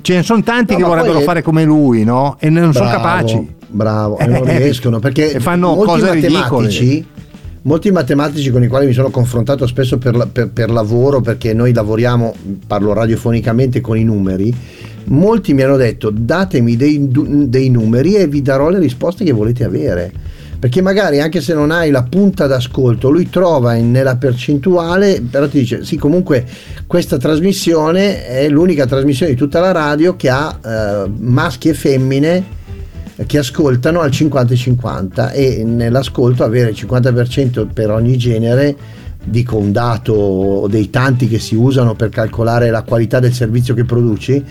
Ce ne sono tanti No, che vorrebbero è- fare come lui, no? E non sono Bravo, capaci. Bravo, e non Eh, riescono perché fanno molti cose ridicole. matematici, molti matematici con i quali mi sono confrontato spesso per, per- per lavoro, perché noi lavoriamo, parlo radiofonicamente con i numeri, molti mi hanno detto datemi dei, dei numeri e vi darò le risposte che volete avere. Perché magari anche se non hai la punta d'ascolto, lui trova in- nella percentuale, però ti dice sì comunque questa trasmissione è l'unica trasmissione di tutta la radio che ha eh, maschi e femmine che ascoltano al 50 e 50 e nell'ascolto avere il 50% per ogni genere dico un dato dei tanti che si usano per calcolare la qualità del servizio che produci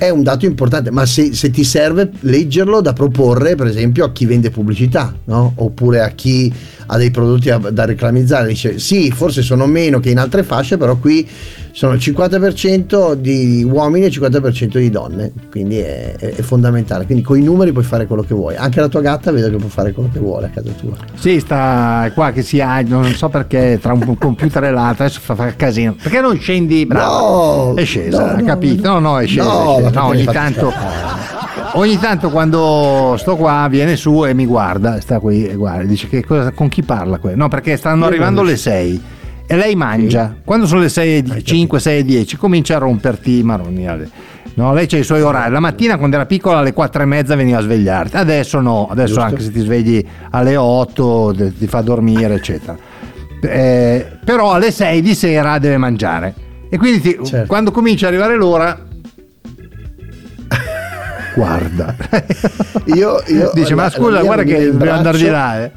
è un dato importante ma se, se ti serve leggerlo da proporre per esempio a chi vende pubblicità no? oppure a chi ha dei prodotti da, reclamizzare dice sì forse sono meno che in altre fasce però qui sono il 50% di uomini e il 50% di donne quindi è, è- fondamentale quindi con i numeri puoi fare quello che vuoi anche la tua gatta vedo che può fare quello che vuole a casa tua Sì, sta qua che si ha, non so perché tra un computer e l'altro adesso fa, casino. Perché non scendi? Bravo. No, è scesa, no, capito? No, no, è scesa. No, è scesa. No, ogni tanto ogni tanto quando sto qua viene su e mi guarda, sta qui e guarda, dice che cosa, con chi parla qui? No, perché stanno Io arrivando le 6 e lei mangia. Quando sono le 6 e 5, 6 e 10 comincia a romperti i maroni. No, lei c'ha i suoi orari. La mattina quando era piccola alle 4 e mezza veniva a svegliarti. Adesso no, adesso Giusto. anche se ti svegli alle 8 te- ti fa dormire, eccetera. Eh, però alle 6 di sera deve mangiare. E quindi ti- Certo. quando comincia ad arrivare l'ora [LAUGHS] guarda. io, io Dice, ma scusa, guarda che devo andare di là. eh.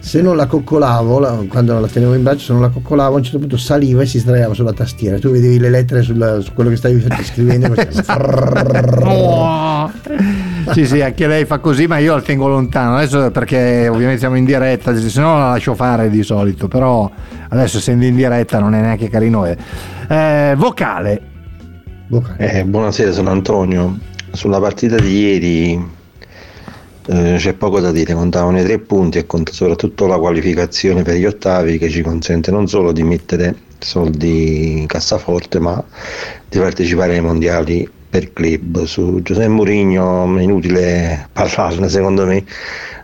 Se non la coccolavo la- quando la tenevo in braccio se non la coccolavo a un certo punto saliva e si sdraiava sulla tastiera tu vedevi le lettere sul- su quello che stavi scrivendo sì, sì, anche lei fa così, ma io la tengo lontano. Adesso perché ovviamente siamo in diretta, se no la lascio fare di solito, però adesso essendo in diretta non è neanche carino. eh. Eh, vocale. Eh, buonasera, sono Antonio. Sulla partita di ieri eh, c'è poco da dire, contavano i tre punti e conta soprattutto la qualificazione per gli ottavi che ci consente non solo di mettere soldi in cassaforte ma di partecipare ai mondiali per club. Su Giuseppe Mourinho è inutile parlarne secondo me.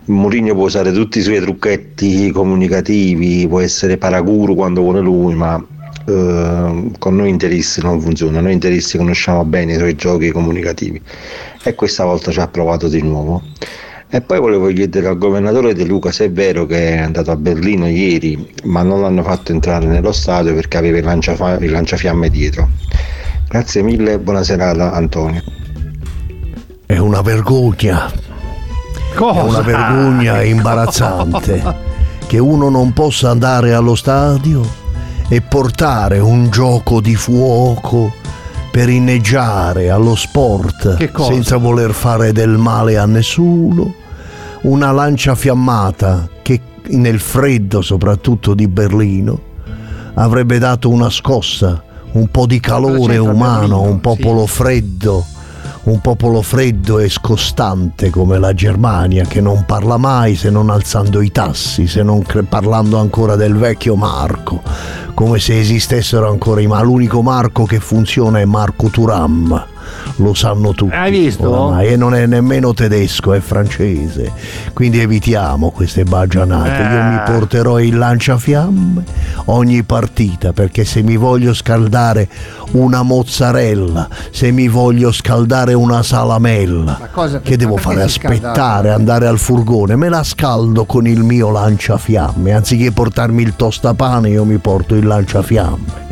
Mourinho può usare tutti i suoi trucchetti comunicativi, può essere paraguru quando vuole lui, ma eh, con noi interisti non funziona. Noi interisti conosciamo bene i suoi giochi comunicativi e questa volta ci ha provato di nuovo. E poi volevo chiedere al governatore De Luca se è vero che è andato a Berlino ieri, ma non l'hanno fatto entrare nello stadio perché aveva il, lanciafa- il lanciafiamme dietro. Grazie mille, buona serata Antonio. È una vergogna. Cosa? È una vergogna [LAUGHS] imbarazzante che uno non possa andare allo stadio e portare un gioco di fuoco per inneggiare allo sport cosa? senza voler fare del male a nessuno. Una lancia fiammata che nel freddo soprattutto di Berlino avrebbe dato una scossa, un po' di calore umano, un popolo freddo, un popolo freddo e scostante come la Germania che non parla mai se non alzando i tassi, se non cre- parlando ancora del vecchio Marco, come se esistessero ancora i ma l'unico Marco che funziona è Marco Turam. Lo sanno tutti. Hai visto? oramai, E non è nemmeno tedesco, è francese. Quindi evitiamo queste baggianate. Io Eh. mi porterò il lanciafiamme ogni partita perché se mi voglio scaldare una mozzarella, se mi voglio scaldare una salamella, cosa- che devo fare? Aspettare, andare al furgone, me la scaldo con il mio lanciafiamme. Anziché portarmi il tostapane, io mi porto il lanciafiamme.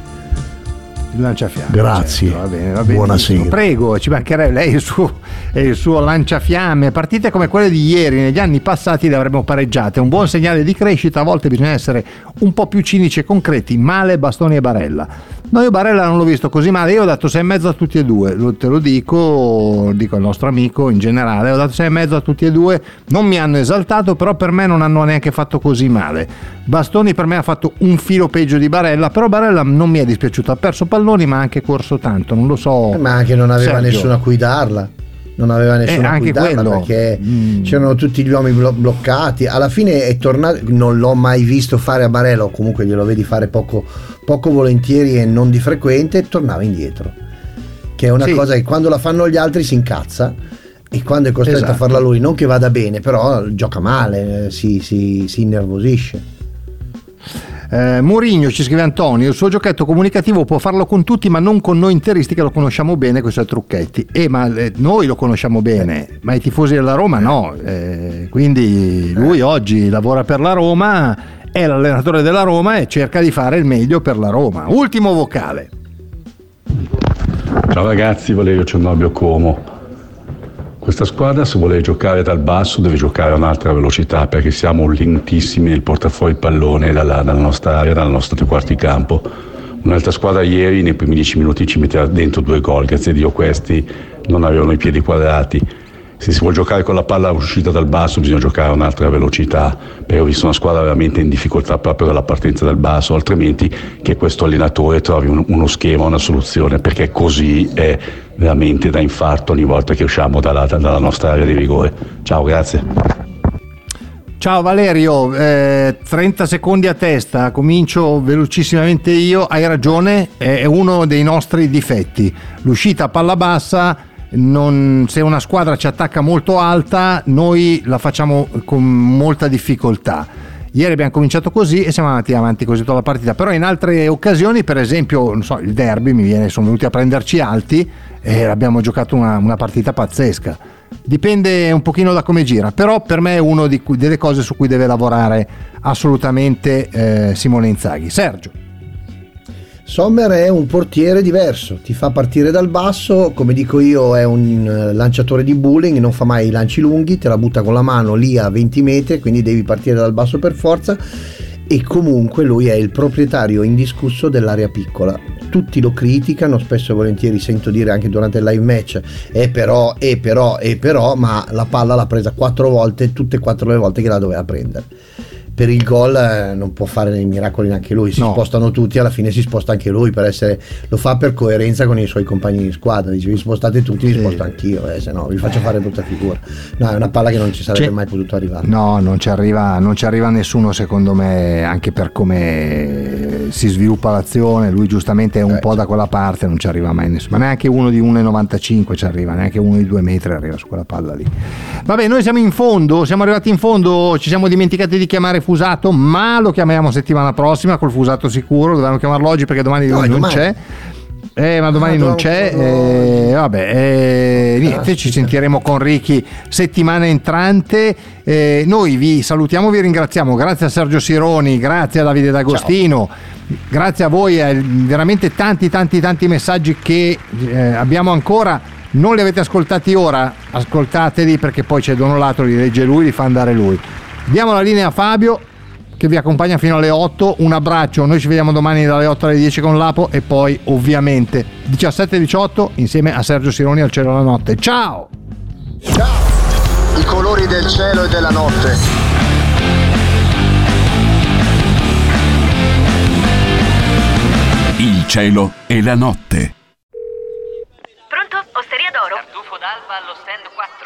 Il lanciafiamme. Grazie. certo, va bene, va bene. Buonasera. Prego, ci mancherebbe lei il suo, il suo lanciafiamme. Partite come quelle di ieri, negli anni passati le avremmo pareggiate. Un buon segnale di crescita, a volte bisogna essere un po' più cinici e concreti. Male, Bastoni e Barella. No, io Barella non l'ho visto così male, io ho dato 6,5 a tutti e due, te lo dico, dico al nostro amico in generale, ho dato 6,5 a tutti e due, non mi hanno esaltato, però per me non hanno neanche fatto così male. Bastoni per me ha fatto un filo peggio di Barella, però Barella non mi è dispiaciuto, ha perso palloni ma ha anche corso tanto, non lo so. Eh, Ma anche non aveva Sergio. nessuno a cui darla. Non aveva nessuno Eh, a cui anche quello. perché Mm. c'erano tutti gli uomini blo- bloccati. Alla fine è tornato. Non l'ho mai visto fare a Barella, o comunque glielo vedi fare poco, poco volentieri e non di frequente. Tornava indietro. Che è una Sì. cosa che quando la fanno gli altri si incazza. E quando è costretto Esatto. a farla lui, non che vada bene, però gioca male, eh, si, si, si innervosisce. Eh, Mourinho ci scrive Antonio, il suo giochetto comunicativo può farlo con tutti ma non con noi interisti che lo conosciamo bene, questi trucchetti. Eh, ma eh, noi lo conosciamo bene, ma i tifosi della Roma no. Eh, quindi lui oggi lavora per la Roma, è l'allenatore della Roma e cerca di fare il meglio per la Roma. Ultimo vocale. Ciao ragazzi, Valerio Cernobio Como. Questa squadra se vuole giocare dal basso deve giocare a un'altra velocità perché siamo lentissimi nel portare fuori il pallone dalla, dalla nostra area, dalla nostra tre quarti campo. Un'altra squadra ieri nei primi dieci minuti ci metteva dentro due gol, grazie a Dio questi non avevano i piedi quadrati. Se si vuole giocare con la palla uscita dal basso bisogna giocare a un'altra velocità, perché ho visto una squadra veramente in difficoltà proprio dalla partenza dal basso, altrimenti che questo allenatore trovi un- uno schema, una soluzione, perché così è veramente da infarto ogni volta che usciamo dalla, dalla nostra area di rigore. Ciao, grazie. Ciao Valerio, eh, 30 secondi a testa, comincio velocissimamente io, hai ragione, è uno dei nostri difetti. L'uscita a palla bassa, non- se una squadra ci attacca molto alta, noi la facciamo con molta difficoltà. Ieri abbiamo cominciato così e siamo andati avanti così tutta la partita, però in altre occasioni, per esempio, so, il derby mi viene, sono venuti a prenderci alti e abbiamo giocato una, una partita pazzesca. Dipende un pochino da come gira, però per me è una delle cose su cui deve lavorare assolutamente eh, Simone Inzaghi. Sergio. Sommer è un portiere diverso, ti fa partire dal basso, come dico io è un eh, lanciatore di bowling, non fa mai i lanci lunghi, te la butta con la mano lì a 20 metri, quindi devi partire dal basso per forza e comunque lui è il proprietario indiscusso dell'area piccola. Tutti lo criticano, spesso e volentieri sento dire anche durante il live match, e però, e però, e però, ma la palla l'ha presa quattro volte, tutte e quattro le volte che la doveva prendere per il gol eh, non può fare dei miracoli neanche lui, si No. spostano tutti, alla fine si sposta anche lui per essere, lo fa per coerenza con i suoi compagni di squadra, dice vi spostate tutti, Sì. sposto anch'io, eh, se no vi faccio fare brutta figura. No, è una palla che non ci sarebbe C'è- mai potuto arrivare. No, non ci, arriva, non ci arriva nessuno secondo me, anche per come si sviluppa l'azione, lui giustamente è un po' da quella parte, non ci arriva mai nessuno, ma neanche uno di 1,95 ci arriva, neanche uno di 2 metri arriva su quella palla lì. Vabbè, noi siamo in fondo, siamo arrivati in fondo, ci siamo dimenticati di chiamare Fusato, ma lo chiamiamo settimana prossima col Fusato sicuro, dovevamo chiamarlo oggi perché domani No, non domani. c'è. Eh, ma domani Ah, non no, c'è. eh, vabbè, eh, niente, ci sentiremo con Ricky settimana entrante. Eh, noi vi salutiamo, vi ringraziamo. Grazie a Sergio Sironi, grazie a Davide D'Agostino. Grazie a voi, eh, veramente tanti, tanti, tanti messaggi che eh, abbiamo ancora. Non li avete ascoltati ora, ascoltateli perché poi c'è Donolato, li legge lui, li fa andare lui. Diamo la linea a Fabio che vi accompagna fino alle 8. Un abbraccio, noi ci vediamo domani dalle 8 alle 10 con l'Apo e poi ovviamente 17 e 18 insieme a Sergio Sironi al cielo la notte. Ciao! Ciao! i colori del cielo e della notte. Il cielo e la notte. Pronto? Osteria d'oro? Tartufo d'alba allo stand 4.